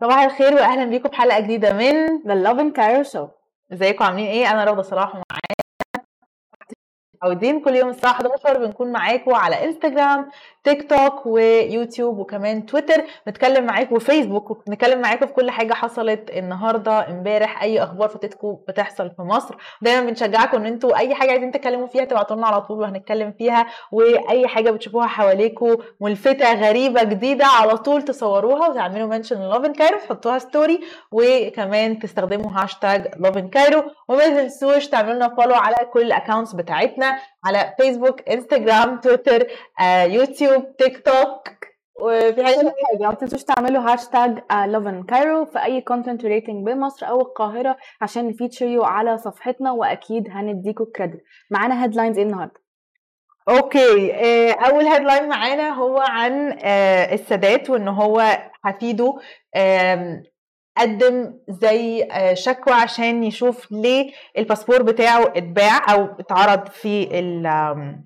صباح الخير واهلا بيكم في حلقة جديدة من The Love and Cairo Show ازيكم؟ عاملين إيه؟ أنا رغده صلاح متعودين كل يوم الساعة 11 بنكون معاكم على إنستجرام تيك توك ويوتيوب وكمان تويتر. نتكلم معاكم وفيسبوك ونتكلم معاكم في كل حاجة حصلت النهارده امبارح أي أخبار فاتتكم بتحصل في مصر. دايما بنشجعكم إن أنتوا أي حاجة عايزين تتكلموا فيها تبعتوا لنا على طول وهنتكلم فيها وأي حاجة بتشوفوها حواليكم ملفتة غريبة جديدة على طول تصوروها وتعملوا mention Love in Cairo تحطوها story وكمان تستخدموا هاشتاج Love in Cairo. وما تنسوش تعملوا لنا follow على كل ال accounts بتاعتنا. على فيسبوك انستجرام تويتر آه، يوتيوب تيك توك وفي حاجة كل حاجة ما تنسوش تعملوا هاشتاج Love in Cairo في أي content relating بمصر أو القاهرة عشان ن feature you على صفحتنا وأكيد هنديكوا credit معانا headlines إيه النهاردة؟ أوكي آه، أول headline معانا هو عن آه، السادات وإن هو حفيده قدم زي آه، شكوى عشان يشوف ليه الباسبور بتاعه اتباع أو اتعرض في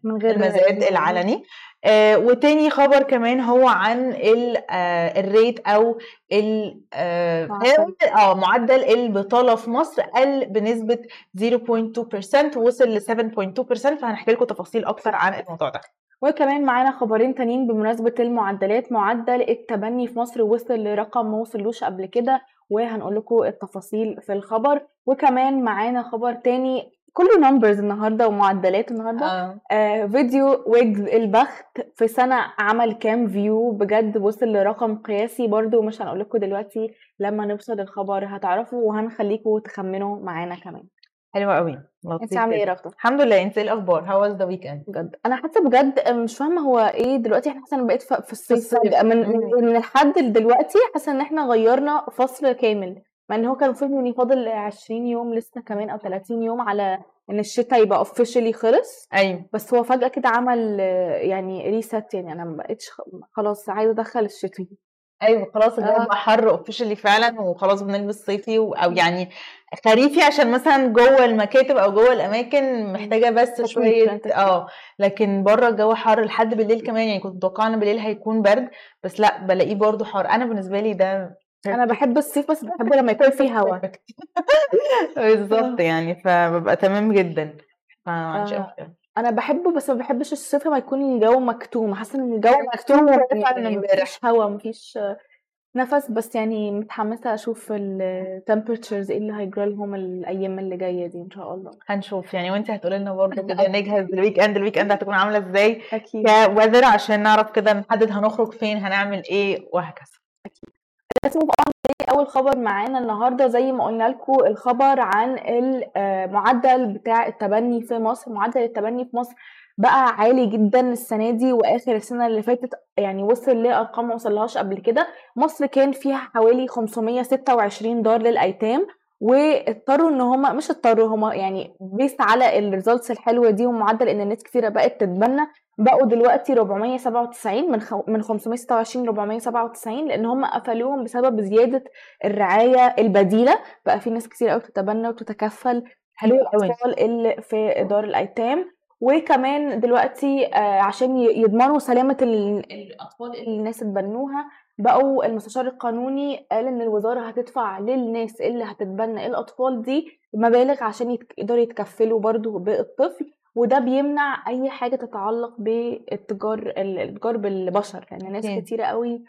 المزاد العلني. آه وتاني خبر كمان هو عن آه الريت أو. آه معدل. البطالة في مصر قل بنسبة 0.2% وصل ل 7.2% فهنحكي لكم تفاصيل أكتر عن الموضوع ده. وكمان معانا خبرين تانيين بمناسبة المعدلات. معدل التبني في مصر وصل لرقم ما وصلوش قبل كده. وهنقول لكم التفاصيل في الخبر. وكمان معانا خبر تاني كله numbers النهارده ومعدلات النهارده. آه. آه فيديو Wegz البخت في سنة عمل كام view بجد وصل لرقم قياسي برضو مش هنقول لكم دلوقتي. لما نوصل الخبر هتعرفوا وهنخليكم تخمنوا معانا كمان. حلوة قوي. انت عاملة إيه رغده الحمد لله. انت إيه الأخبار؟ how was the weekend بجد. أنا حاسة بجد مش فاهمة هو إيه دلوقتي. إحنا حاسة بقيت في الصيف من. من الحد لدلوقتي حاسة إن إحنا غيرنا فصل كامل. مع إن هو كان المفروض ان فاضل 20 يوم لسه كمان أو 30 يوم على إن الشتاء يبقى officially خلص. أيوه. بس هو فجأة كده عمل يعني reset يعني. أنا ما بقتش خلاص عايزة أدخل الشتوي أيوه خلاص الجو آه. بقى حر officially فعلا وخلاص بنلبس صيفي و- أو يعني خريفي عشان مثلا جوه المكاتب أو جوه الأماكن محتاجة بس شوية يعني. آه لكن بره الجو حر لحد بالليل كمان يعني كنت متوقعة إن بالليل هيكون برد بس لأ بلاقيه برضو حر أنا بالنسبة لي ده أنا بحب الصيف بس بحبه لما يكون فيه هوا بالظبط يعني فببقى تمام جدا فما عنديش آه. أنا بحبه بس ما بحبش الصيف لما يكون الجو مكتوم. حاسة إن الجو مكتوم مكتوم ورافع من يعني امبارح. مفيش هوا مفيش نفس. بس يعني متحمسة أشوف ال temperatures إيه اللي هيجرى لهم الأيام اللي جاية دي إن شاء الله. هنشوف. يعني وانت هتقولي لنا برضه كده نجهز ال weekend ال weekend هتكون عاملة إزاي أكيد. ك weather عشان نعرف كده نحدد هنخرج فين هنعمل إيه وهكذا. لازم أول خبر معانا النهارده زي ما قلنا لكم الخبر عن المعدل بتاع التبني في مصر. معدل التبني في مصر بقى عالي جدا السنة دي وآخر السنة اللي فاتت يعني وصل لأرقام ما وصلهاش قبل كده. مصر كان فيها حوالي 526 دار للأيتام واضطروا إن هم مش اضطروا هم يعني based على ال results الحلوة دي ومعدل إن الناس كتيرة بقت تتبنى. بقوا دلوقتي 497 من خو من 526 ل 497 لأن هم قفلوهم بسبب زيادة الرعاية البديلة. بقى في ناس كتير قوي تتبنى وتتكفل. حلو الأطفال اللي في دار الأيتام؟ وكمان دلوقتي آه، عشان يضمنوا سلامة ال- الأطفال اللي الناس اتبنوها بقوا المستشار القانوني قال إن الوزارة هتدفع للناس اللي هتتبنى الأطفال دي مبالغ عشان يقدروا يتكفلوا برضو بالطفل. وده بيمنع أي حاجة تتعلق بالتجار الاتجار بالبشر. لأن ناس أوكي. كتيرة قوي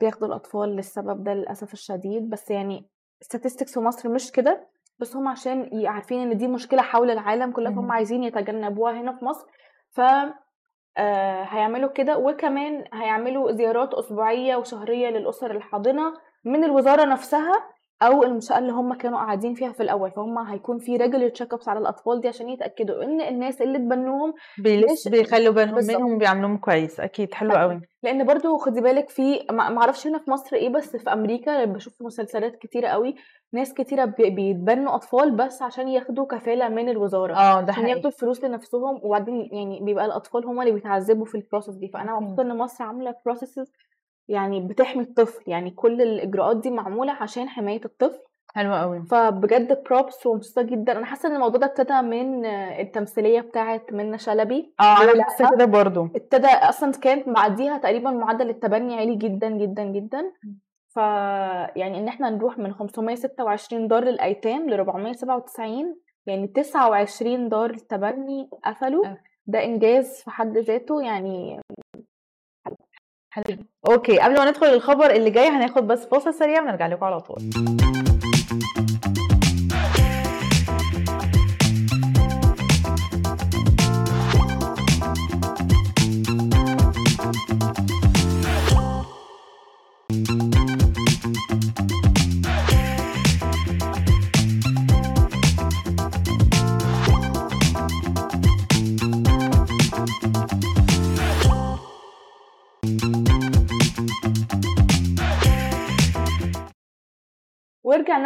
بياخدوا الأطفال للسبب ده للأسف الشديد. بس يعني statistics في مصر مش كده. بس هم عشان عارفين إن دي مشكلة حول العالم كلها مهم. عايزين يتجنبوها هنا في مصر. ف آه، هيعملوا كده. وكمان هيعملوا زيارات أسبوعية وشهرية للأسر الحاضنة من الوزارة نفسها أو المنشاه اللي هم كانوا قاعدين فيها في الأول فهم هيكون في regular check ups على الأطفال دي عشان يتأكدوا إن الناس اللي تبنوهم بيلس مش- بيخلوا بالهم. منهم وبيعاملوهم كويس أكيد حلو. قوي لأن برضو خدي بالك في ما أعرفش هنا في مصر إيه بس في أمريكا بشوف مسلسلات كتيرة قوي ناس كتيرة بي- بيتبنوا أطفال بس عشان ياخدوا كفالة من الوزارة آه ده عشان ياخدوا الفلوس لنفسهم وبعدين يعني بيبقى الأطفال هم اللي بيتعذبوا في ال process دي فأنا. مبسوطة إن مصر عاملة processes يعني بتحمي الطفل يعني كل الإجراءات دي معمولة عشان حماية الطفل. حلوة قوي فبجد بروبس ومبسوطة جدا. أنا حاسة إن الموضوع ده ابتدى من التمثيلية بتاعه منى شلبي. آه أنا حاسة كده برضو. ابتدى أصلا كانت بعديها تقريبا معدل التبني عالي جدا جدا جدا. ف يعني إن إحنا نروح من 526 دار للأيتام ل 497 يعني 29 دار تبني قفلوا. أه. ده إنجاز في حد ذاته يعني حلو. أوكي قبل ما ندخل الخبر اللي جاي هناخد بس فاصل سريع ونرجع لكم على طول.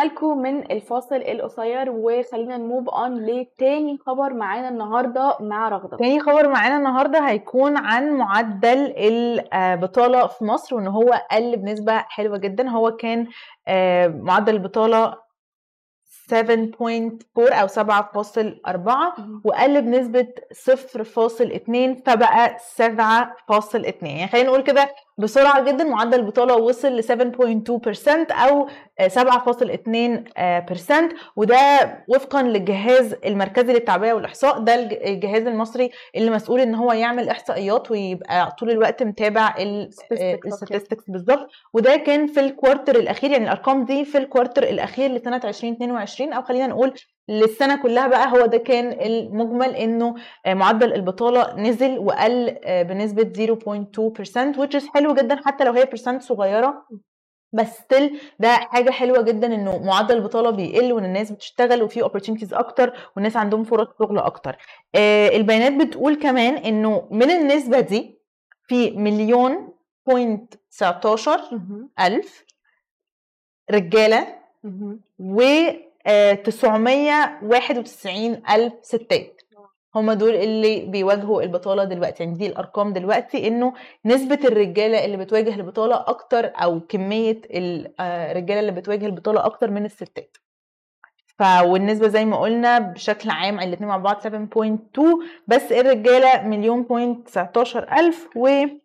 لكم من الفاصل القصير وخلينا نموف اون لتاني خبر معانا النهارده مع رغدة. تاني خبر معانا النهارده هيكون عن معدل البطالة في مصر وإن هو قل بنسبة حلوة جدا. هو كان آه، معدل البطالة 7.4 أو 7.4 وقل بنسبة 0.2 فبقى 7.2 يعني خلينا نقول كده بسرعة جدا معدل البطالة وصل ل 7.2% أو 7.2% وده وفقا للجهاز المركزي للتعبئة والإحصاء ده الج- الجهاز المصري اللي مسؤول إن هو يعمل إحصائيات ويبقى طول الوقت متابع ال statistics بالظبط. وده كان في ال quarter الأخير يعني الأرقام دي في ال quarter الأخير لسنة 2022 أو خلينا نقول للسنة كلها بقى هو ده كان المجمل إنه آه، معدل البطالة نزل وقل آه، بنسبة 0.2% which is حلو جدا حتى لو هي percent صغيرة بس still ده حاجة حلوة جدا إنه معدل البطالة بيقل وإن الناس بتشتغل وفي opportunities أكتر والناس عندهم فرص شغل أكتر آه، البيانات بتقول كمان إنه من النسبة دي في مليون بوينت 19 مهم. ألف رجالة مهم. و 991 ألف ستات. هم دول اللي بيواجهوا البطالة دلوقتي. يعني دي الأرقام دلوقتي إنه نسبة الرجالة اللي بتواجه البطالة أكتر أو كمية الرجالة اللي بتواجه البطالة أكتر من الستات. ف والنسبة زي ما قلنا بشكل عام الاتنين مع بعض 7.2 بس الرجالة مليون بوينت 19 ألف والستات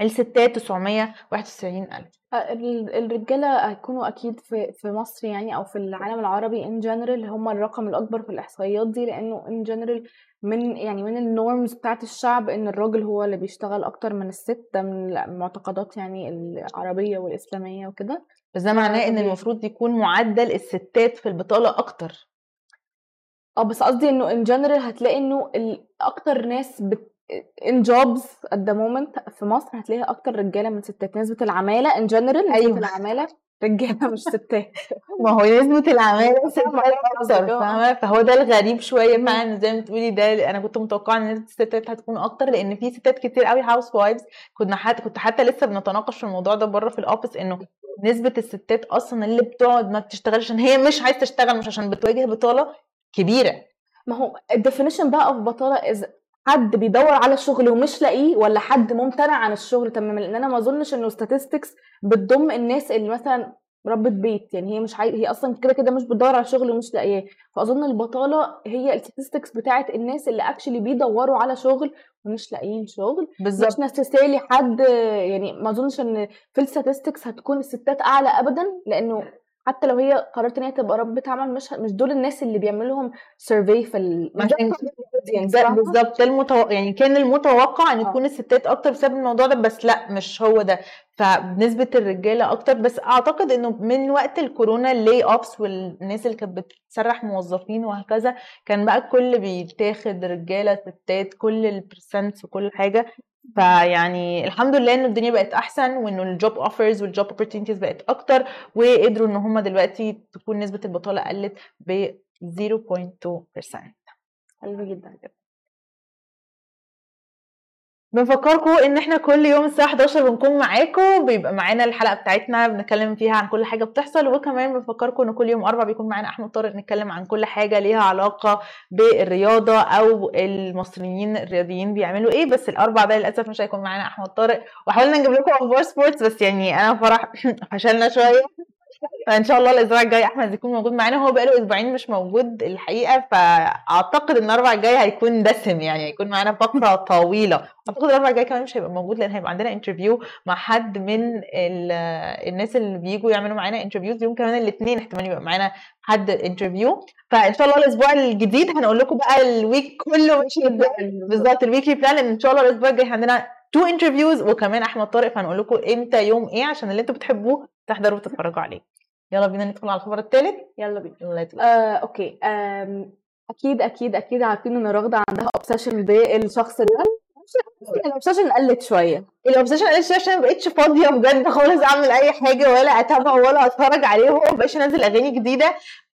991 ألف ال- الرجالة هيكونوا أكيد في في مصر يعني أو في العالم العربي in general هم الرقم الأكبر في الإحصائيات دي لأنه in general من يعني من ال norms بتاعت الشعب إن الراجل هو اللي بيشتغل أكتر من الست ده من المعتقدات يعني العربية والإسلامية وكده بس ده معناه إن طبيعي. المفروض يكون معدل الستات في البطالة أكتر آه بس قصدي إنه in general هتلاقي إنه أكتر ناس بت in jobs at the moment في مصر هتلاقي أكتر رجالة من ستات نسبة العمالة in general نسبة أيوة. العمالة رجالة مش ستات ما هو نسبة العمالة ستات أكتر آه. فاهمة فهو ده الغريب شوية مم. فعلا زي ما تقولي ده أنا كنت متوقعة إن نسبة الستات هتكون أكتر لأن في ستات كتير قوي housewives كنا حتى كنت حتى لسه بنتناقش في الموضوع ده بره في ال office إنه نسبة الستات أصلا اللي بتقعد ما بتشتغلش عشان هي مش عايزة تشتغل مش عشان بتواجه بطالة كبيرة ما هو ال definition بقى of بطالة is حد بيدور على شغل ومش لاقيه ولا حد ممتنع عن الشغل تماما؟ لأن أنا ما أظنش إنه statistics بتضم الناس اللي مثلا ربة بيت يعني هي مش. هي أصلا كده كده مش بتدور على شغل ومش لاقياه. فأظن البطالة هي ال statistics بتاعت الناس اللي actually بيدوروا على شغل ومش لاقيين شغل. بالظبط. مش necessarily حد يعني ما أظنش إن في ال statistics هتكون الستات أعلى ابدا لأنه حتى لو هي قررت إن هي تبقى ربة عمل مش مش دول الناس اللي بيعملوا لهم survey في ال... بالظبط. المتوقع يعني كان المتوقع إن آه. يكون الستات أكتر بسبب الموضوع ده بس لأ مش هو ده. فنسبة الرجالة أكتر بس أعتقد إنه من وقت الكورونا اللي اوبس والناس اللي كانت بتسرح موظفين وهكذا كان بقى الكل بيتاخد رجالة ستات كل ال percents وكل حاجة. فيعني الحمد لله ان الدنيا بقت أحسن وإنه ال job offers وال job opportunities بقت أكتر وقدروا إن هم دلوقتي تكون نسبة البطالة قلت ب 0.2% حلو جدا بنفكركم إن إحنا كل يوم الساعة 11 بنكون معاكم بيبقى معانا الحلقة بتاعتنا بنتكلم فيها عن كل حاجة بتحصل وكمان بنفكركم إن كل يوم أربع بيكون معانا أحمد طارق نتكلم عن كل حاجة ليها علاقة بالرياضة أو المصريين الرياضيين بيعملوا إيه بس الأربع ده للأسف مش هيكون معانا أحمد طارق. وحاولنا نجيب لكم أخبار سبورتس بس يعني أنا فرح فشلنا شوية. فإن شاء الله الأسبوع الجاي أحمد يكون موجود معانا. هو بقاله أسبوعين مش موجود الحقيقة فأعتقد إن الأربع الجاي هيكون دسم يعني هيكون معانا فقره طويلة. أعتقد الأربع الجاي كمان مش هيبقى موجود لأن هيبقى عندنا interview مع حد من الناس اللي بيجوا يعملوا معانا interviews يوم كمان الاثنين احتمال يبقى معانا حد interview فإن شاء الله الأسبوع الجديد هنقول لكم بقى ال week كله ماشي بالظبط ال weekly plan إن شاء الله الأسبوع الجاي عندنا two interviews وكمان أحمد طارق فهنقول لكم إمتى يوم إيه عشان اللي أنتوا بتحبوه تحضروا وتتفرجوا عليه. يلا بينا ندخل على الخبر الثالث يلا بينا. آه، okay. آم، أكيد أكيد أكيد عارفين إن رغدة عندها obsession بالشخص ده. ال obsession قلت شوية. ال obsession قلت عشان ما بقتش فاضية بجد خالص أعمل أي حاجة ولا أتابع ولا أتفرج عليه وهو ما بقاش ينزل أغاني جديدة.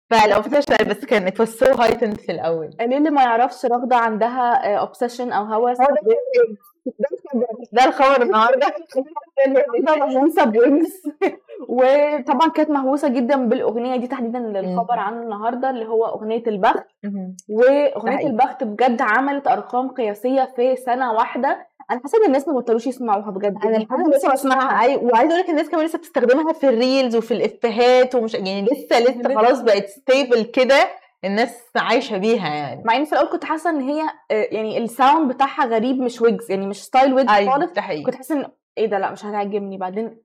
فال obsession بس كانت was so heightened في الأول. ليه اللي ما يعرفش رغدة عندها obsession أو هوس. ده الخبر النهارده. وطبعا كانت مهووسة جدا بالأغنية دي تحديدا اللي الخبر عنه النهارده اللي هو أغنية البخت. وأغنية. البخت بجد عملت أرقام قياسية في سنة واحدة. أنا حاسة إن الناس ما بطلوش يسمعوها بجد. أنا لحد دلوقتي بسمعها اي وعايزة أقول لك الناس كمان لسه بتستخدمها في ال reels وفي الإفيهات ومش يعني لسه لسه خلاص بقت staple كده. الناس عايشة بيها يعني. مع ان في الأول كنت حاسة إن هي آه، يعني ال sound بتاعها غريب مش ويجز يعني مش style ويجز أيوه خالص. كنت حاسة إن إيه ده لأ مش هتعجبني. بعدين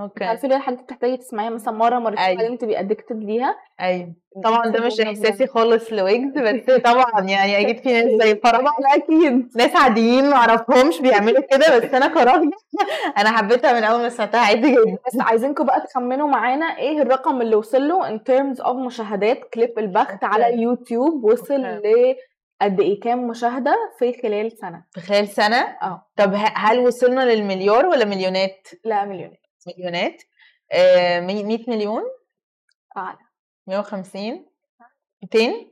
okay. عارفه ليه الحاجات بتحتاجي تسمعيها مثلا مرة مرتين أيوة. بعدين تبقي addicted ليها؟ أيوه. طبعا ده مش إحساسي خالص لويجز بس طبعا يعني أكيد في ناس زي طبعا أكيد. ناس عاديين ما أعرفهمش بيعملوا كده بس أنا كراجل أنا حبيتها من أول ما سمعتها عادي جدا. بس عايزينكم بقى تخمنوا معانا إيه الرقم اللي وصل له in terms of مشاهدات كليب البخت. على اليوتيوب وصل. ل قد إيه كام مشاهدة في خلال سنة؟ في خلال سنة؟ آه. طب هل وصلنا للمليار ولا مليونات؟ لا مليون مليونات آه 100 مليون. أعلى. 150 200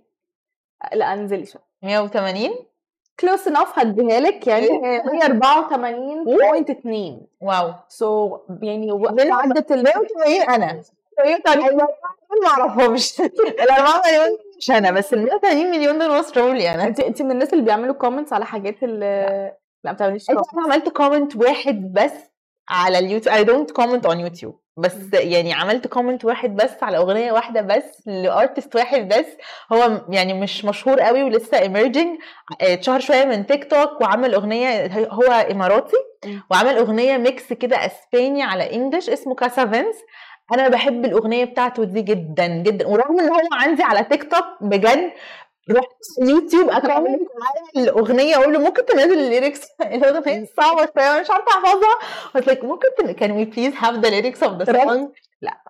لا انزلي شوية. 180 كلوس انف هديها لك يعني هي 184.2 واو. سو يعني بين- عدت ال 180 أنا. 180 ما أعرفهمش. ال 4 مليون مش أنا بس ال 180 مليون دول مصر لي أنا. أنت أنت من الناس اللي بيعملوا comments على حاجات اللي لا. ما بتعمليش أيوة،. أنا عملت comment واحد بس على اليوتيوب I don't comment on YouTube. بس يعني عملت comment واحد بس على أغنية واحدة بس ل artist واحد بس. هو يعني مش مشهور قوي ولسه emerging. آه، اتشهر شوية من تيك توك وعمل أغنية هو إماراتي. وعمل أغنية mix كده إسباني على English اسمه كاسا فينس أنا بحب الأغنية بتاعته دي جدا جدا. ورغم إن هو عندي على تيك توك بجد رحت يوتيوب أكومنت على الأغنية أقول له ممكن تنزل ال lyrics الأغنية صعبة شوية مش عارفة أحفظها. بس like ممكن تن... can we please have the lyrics of the رد. song لا.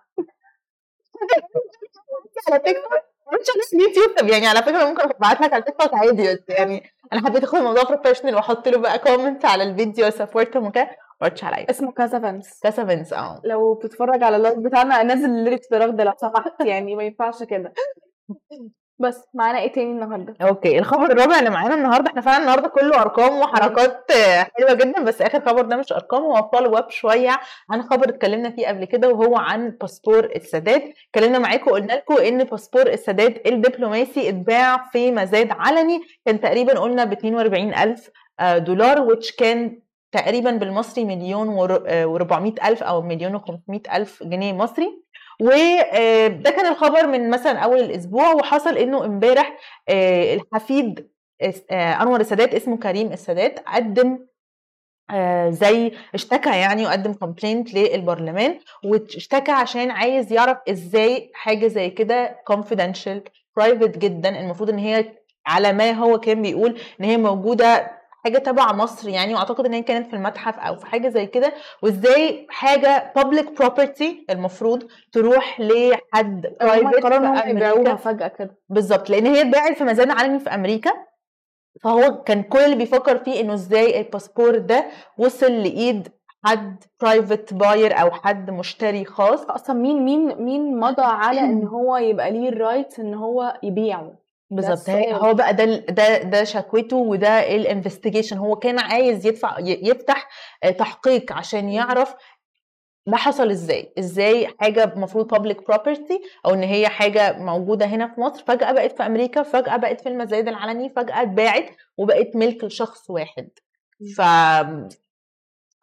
على تيك توك مش على اليوتيوب. طب يعني على فكرة ممكن أبعت لك على تيك توك عادي بس يعني أنا حبيت أخد الموضوع professional وأحط له بقى comment على الفيديو support هم وكده ما ردش عليا. اسمه كاسا فانس. كاسا فينس آه. لو بتتفرج على اللايف بتاعنا انزل الليركس لرغده لو سمحت يعني ما ينفعش كده. بس معانا إيه تاني النهارده؟ أوكي الخبر الرابع اللي معانا النهارده إحنا فعلا النهارده كله أرقام وحركات آه، حلوة جدا بس آخر خبر ده مش أرقام هو فولو اب شوية عن خبر اتكلمنا فيه قبل كده وهو عن باسبور السادات. اتكلمنا معاكم وقلنا لكم إن باسبور السادات الدبلوماسي اتباع في مزاد علني كان تقريبا قلنا ب 42000 آه، دولار which كان تقريبا بالمصري مليون و400 ألف أو مليون و500 ألف جنيه مصري. وده كان الخبر من مثلا أول الأسبوع وحصل إنه امبارح آه، الحفيد آه، أنور السادات اسمه كريم السادات قدم آه، زي اشتكى يعني وقدم كومبلينت للبرلمان واشتكى عشان عايز يعرف إزاي حاجة زي كده confidential private جدا المفروض إن هي على ما هو كان بيقول إن هي موجودة حاجة تبع مصر يعني وأعتقد إن هي كانت في المتحف أو في حاجة زي كده. وإزاي حاجة public property المفروض تروح لحد private قرروا يبيعوها. فجأة كده. بالظبط لأن هي اتباعت في ميزان عالمي في أمريكا. فهو كان كل اللي بيفكر فيه إنه إزاي الباسبور ده وصل لإيد حد private buyer أو حد مشتري خاص. أصلا مين مين مين مضى على إن هو يبقى ليه ال right إن هو يبيعه؟ بالظبط. هو بقى ده ده ده شكوته وده الانفستيجيشن هو كان عايز يدفع يفتح آه، تحقيق عشان يعرف ده حصل إزاي. إزاي حاجة المفروض public property أو إن هي حاجة موجودة هنا في مصر فجأة بقت في أمريكا فجأة بقت في المزايد العلني فجأة اتباعت وبقت ملك لشخص واحد. ف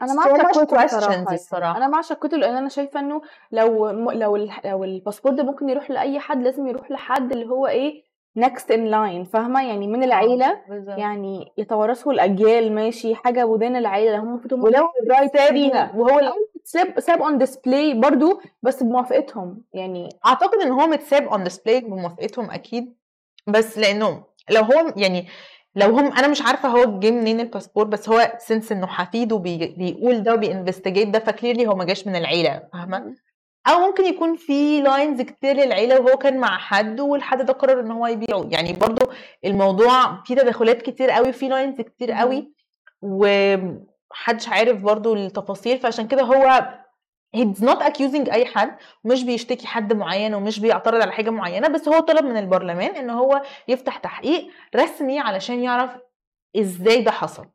أنا مع شكوته الصراحه يعني. الصراحة. أنا مع شكوته لأن أنا شايفة إنه لو لو لو الباسبور ده ممكن يروح لأي حد لازم يروح لحد اللي هو إيه next in line فاهمة؟ يعني من العيلة بالظبط. يعني يتوارثوا الأجيال ماشي حاجة وذان العيلة هم المفروض ولو ساب- فيها. وهو ساب ساب on display برضو بس بموافقتهم. يعني أعتقد إن هو متساب on display بموافقتهم أكيد. بس لأنه لو هو يعني لو هم أنا مش عارفة هو جه منين الباسبور بس هو since إنه حفيده بي بيقول ده وب investigate ده ف clearly هو ما جاش من العيلة فاهمة؟ أو ممكن يكون في lines كتير للعيلة وهو كان مع حد والحد ده قرر إن هو يبيعه يعني برضو الموضوع فيه تدخلات كتير قوي في lines كتير. قوي ومحدش عارف برضو التفاصيل فعشان كده هو he's not accusing أي حد مش بيشتكي حد معين ومش بيعترض على حاجة معينة بس هو طلب من البرلمان إن هو يفتح تحقيق رسمي علشان يعرف إزاي ده حصل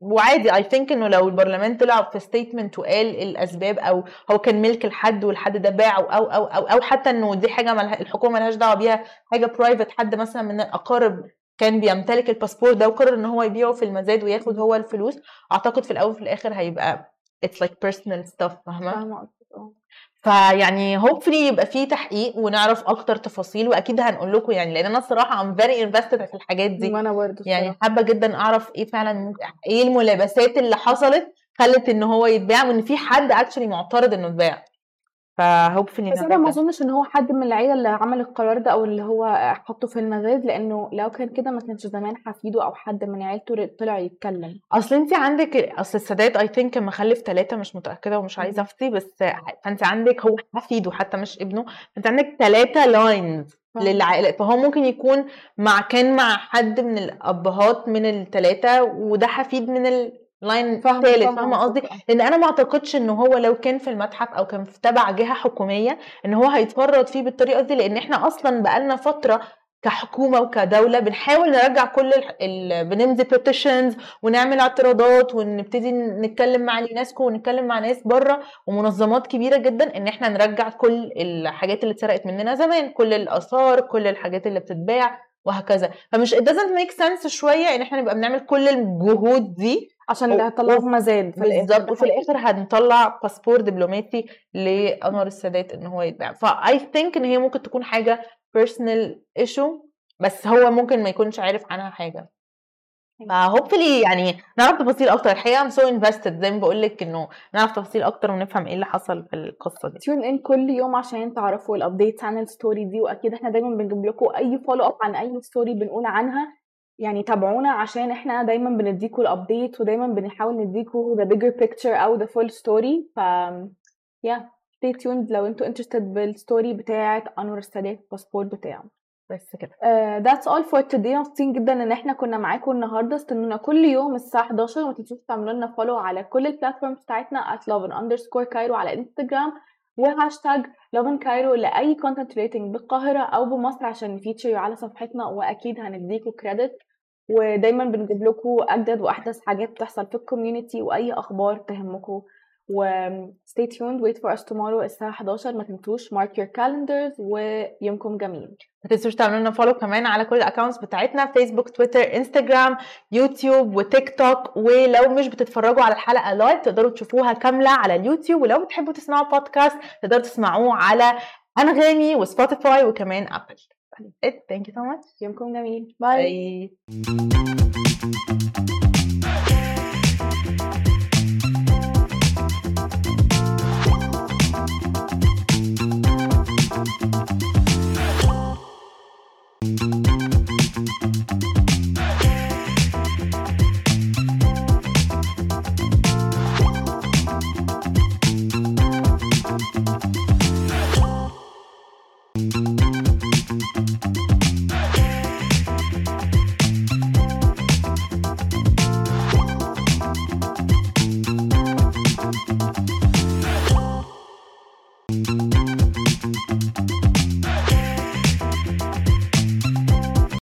وعادي I think إنه لو البرلمان طلع في statement وقال الأسباب أو هو كان ملك لحد والحد ده باعه أو أو أو أو حتى إنه دي حاجة مالها الحكومة ملهاش دعوة بيها حاجة private حد مثلا من الأقارب كان بيمتلك الباسبور ده وقرر إن هو يبيعه في المزاد وياخد هو الفلوس أعتقد في الأول وفي الآخر هيبقى it's like personal stuff فاهمة؟ آه فيعني hopefully يبقى في تحقيق ونعرف أكتر تفاصيل وأكيد هنقول لكم يعني لأن أنا الصراحة I'm very invested في الحاجات دي وأنا برضه يعني. حابة جدا أعرف إيه فعلا إيه الملابسات اللي حصلت خلت إن هو يتباع وإن في حد actually معترض إنه اتباع ف hopefully بس أنا ما أظنش إن هو حد من العيلة اللي عمل القرار ده أو اللي هو حطه في المزاد لأنه لو كان كده ما كانش زمان حفيده أو حد من عيلته طلع يتكلم. أصل انت عندك أصل السادات I think مخلف ثلاثة مش متأكدة ومش عايزة افتي بس فانت عندك هو حفيده حتى مش ابنه انت عندك ثلاثة lines للعائلة. فهو ممكن يكون مع كان مع حد من الأبهات من الثلاثه وده حفيد من ال line الثالث فاهمة فاهمة قصدي. لأن أنا ما أعتقدش ان هو لو كان في المتحف أو كان في تبع جهة حكومية إن هو هيتفرط فيه بالطريقة دي لأن إحنا أصلا بقالنا فترة كحكومة وكدولة بنحاول نرجع كل ال... ال... بنمضي petitions ونعمل اعتراضات ونبتدي نتكلم مع اليونسكو ونتكلم مع ناس بره ومنظمات كبيرة جدا إن إحنا نرجع كل الحاجات اللي اتسرقت مننا زمان كل الآثار كل الحاجات اللي بتتباع وهكذا فمش it doesn't make sense شوية إن إحنا نبقى بنعمل كل الجهود دي عشان في الآخر. بالظبط. وفي الآخر هنطلع باسبور دبلوماسي لأنور السادات إن هو يتباع. ف I think إن هي ممكن تكون حاجة personal issue بس هو ممكن ما يكونش عارف عنها حاجة. ف hopefully يعني نعرف تفاصيل أكتر. الحقيقة I'm so invested زي ما بقول لك إنه نعرف تفاصيل أكتر ونفهم إيه اللي حصل في القصة دي. tune in كل يوم عشان تعرفوا ال updates عن ال story دي وأكيد إحنا دايما بنجيب لكم أي follow up عن أي story بنقول عنها. يعني تابعونا عشان إحنا دايما بنديكوا ال update ودايما بنحاول نديكوا the bigger picture أو the full story. ف yeah stay tuned. لو أنتوا interested بال story بتاعه أنور السادات الباسبور بتاعه. بس كده. Uh, that's all for today. مبسوطين جدا إن إحنا كنا معاكم النهارده. استنونا كل يوم الساعة 11 وما تنسوش تعملوا لنا follow على كل ال platforms بتاعتنا at lovin underscore Cairo على انستجرام وهاشتاج lovin Cairo لأي content relating بالقاهرة أو بمصر عشان ن feature على صفحتنا وأكيد هنديكوا credit ودايما بنجيب لكم أجدد وأحدث حاجات بتحصل في ال community وأي أخبار تهمكم. و stay tuned wait for us tomorrow الساعة 11 ما تنسوش mark your calendars ويومكم جميل. ما تنسوش تعملوا لنا follow كمان على كل ال accounts بتاعتنا فيسبوك تويتر انستجرام يوتيوب وتيك توك ولو مش بتتفرجوا على الحلقة live تقدروا تشوفوها كاملة على اليوتيوب. ولو بتحبوا تسمعوا بودكاست تقدروا تسمعوه على أنغامي وسبوتيفاي وكمان Apple ثانك يو سو ماتش يومكم جميل باي باي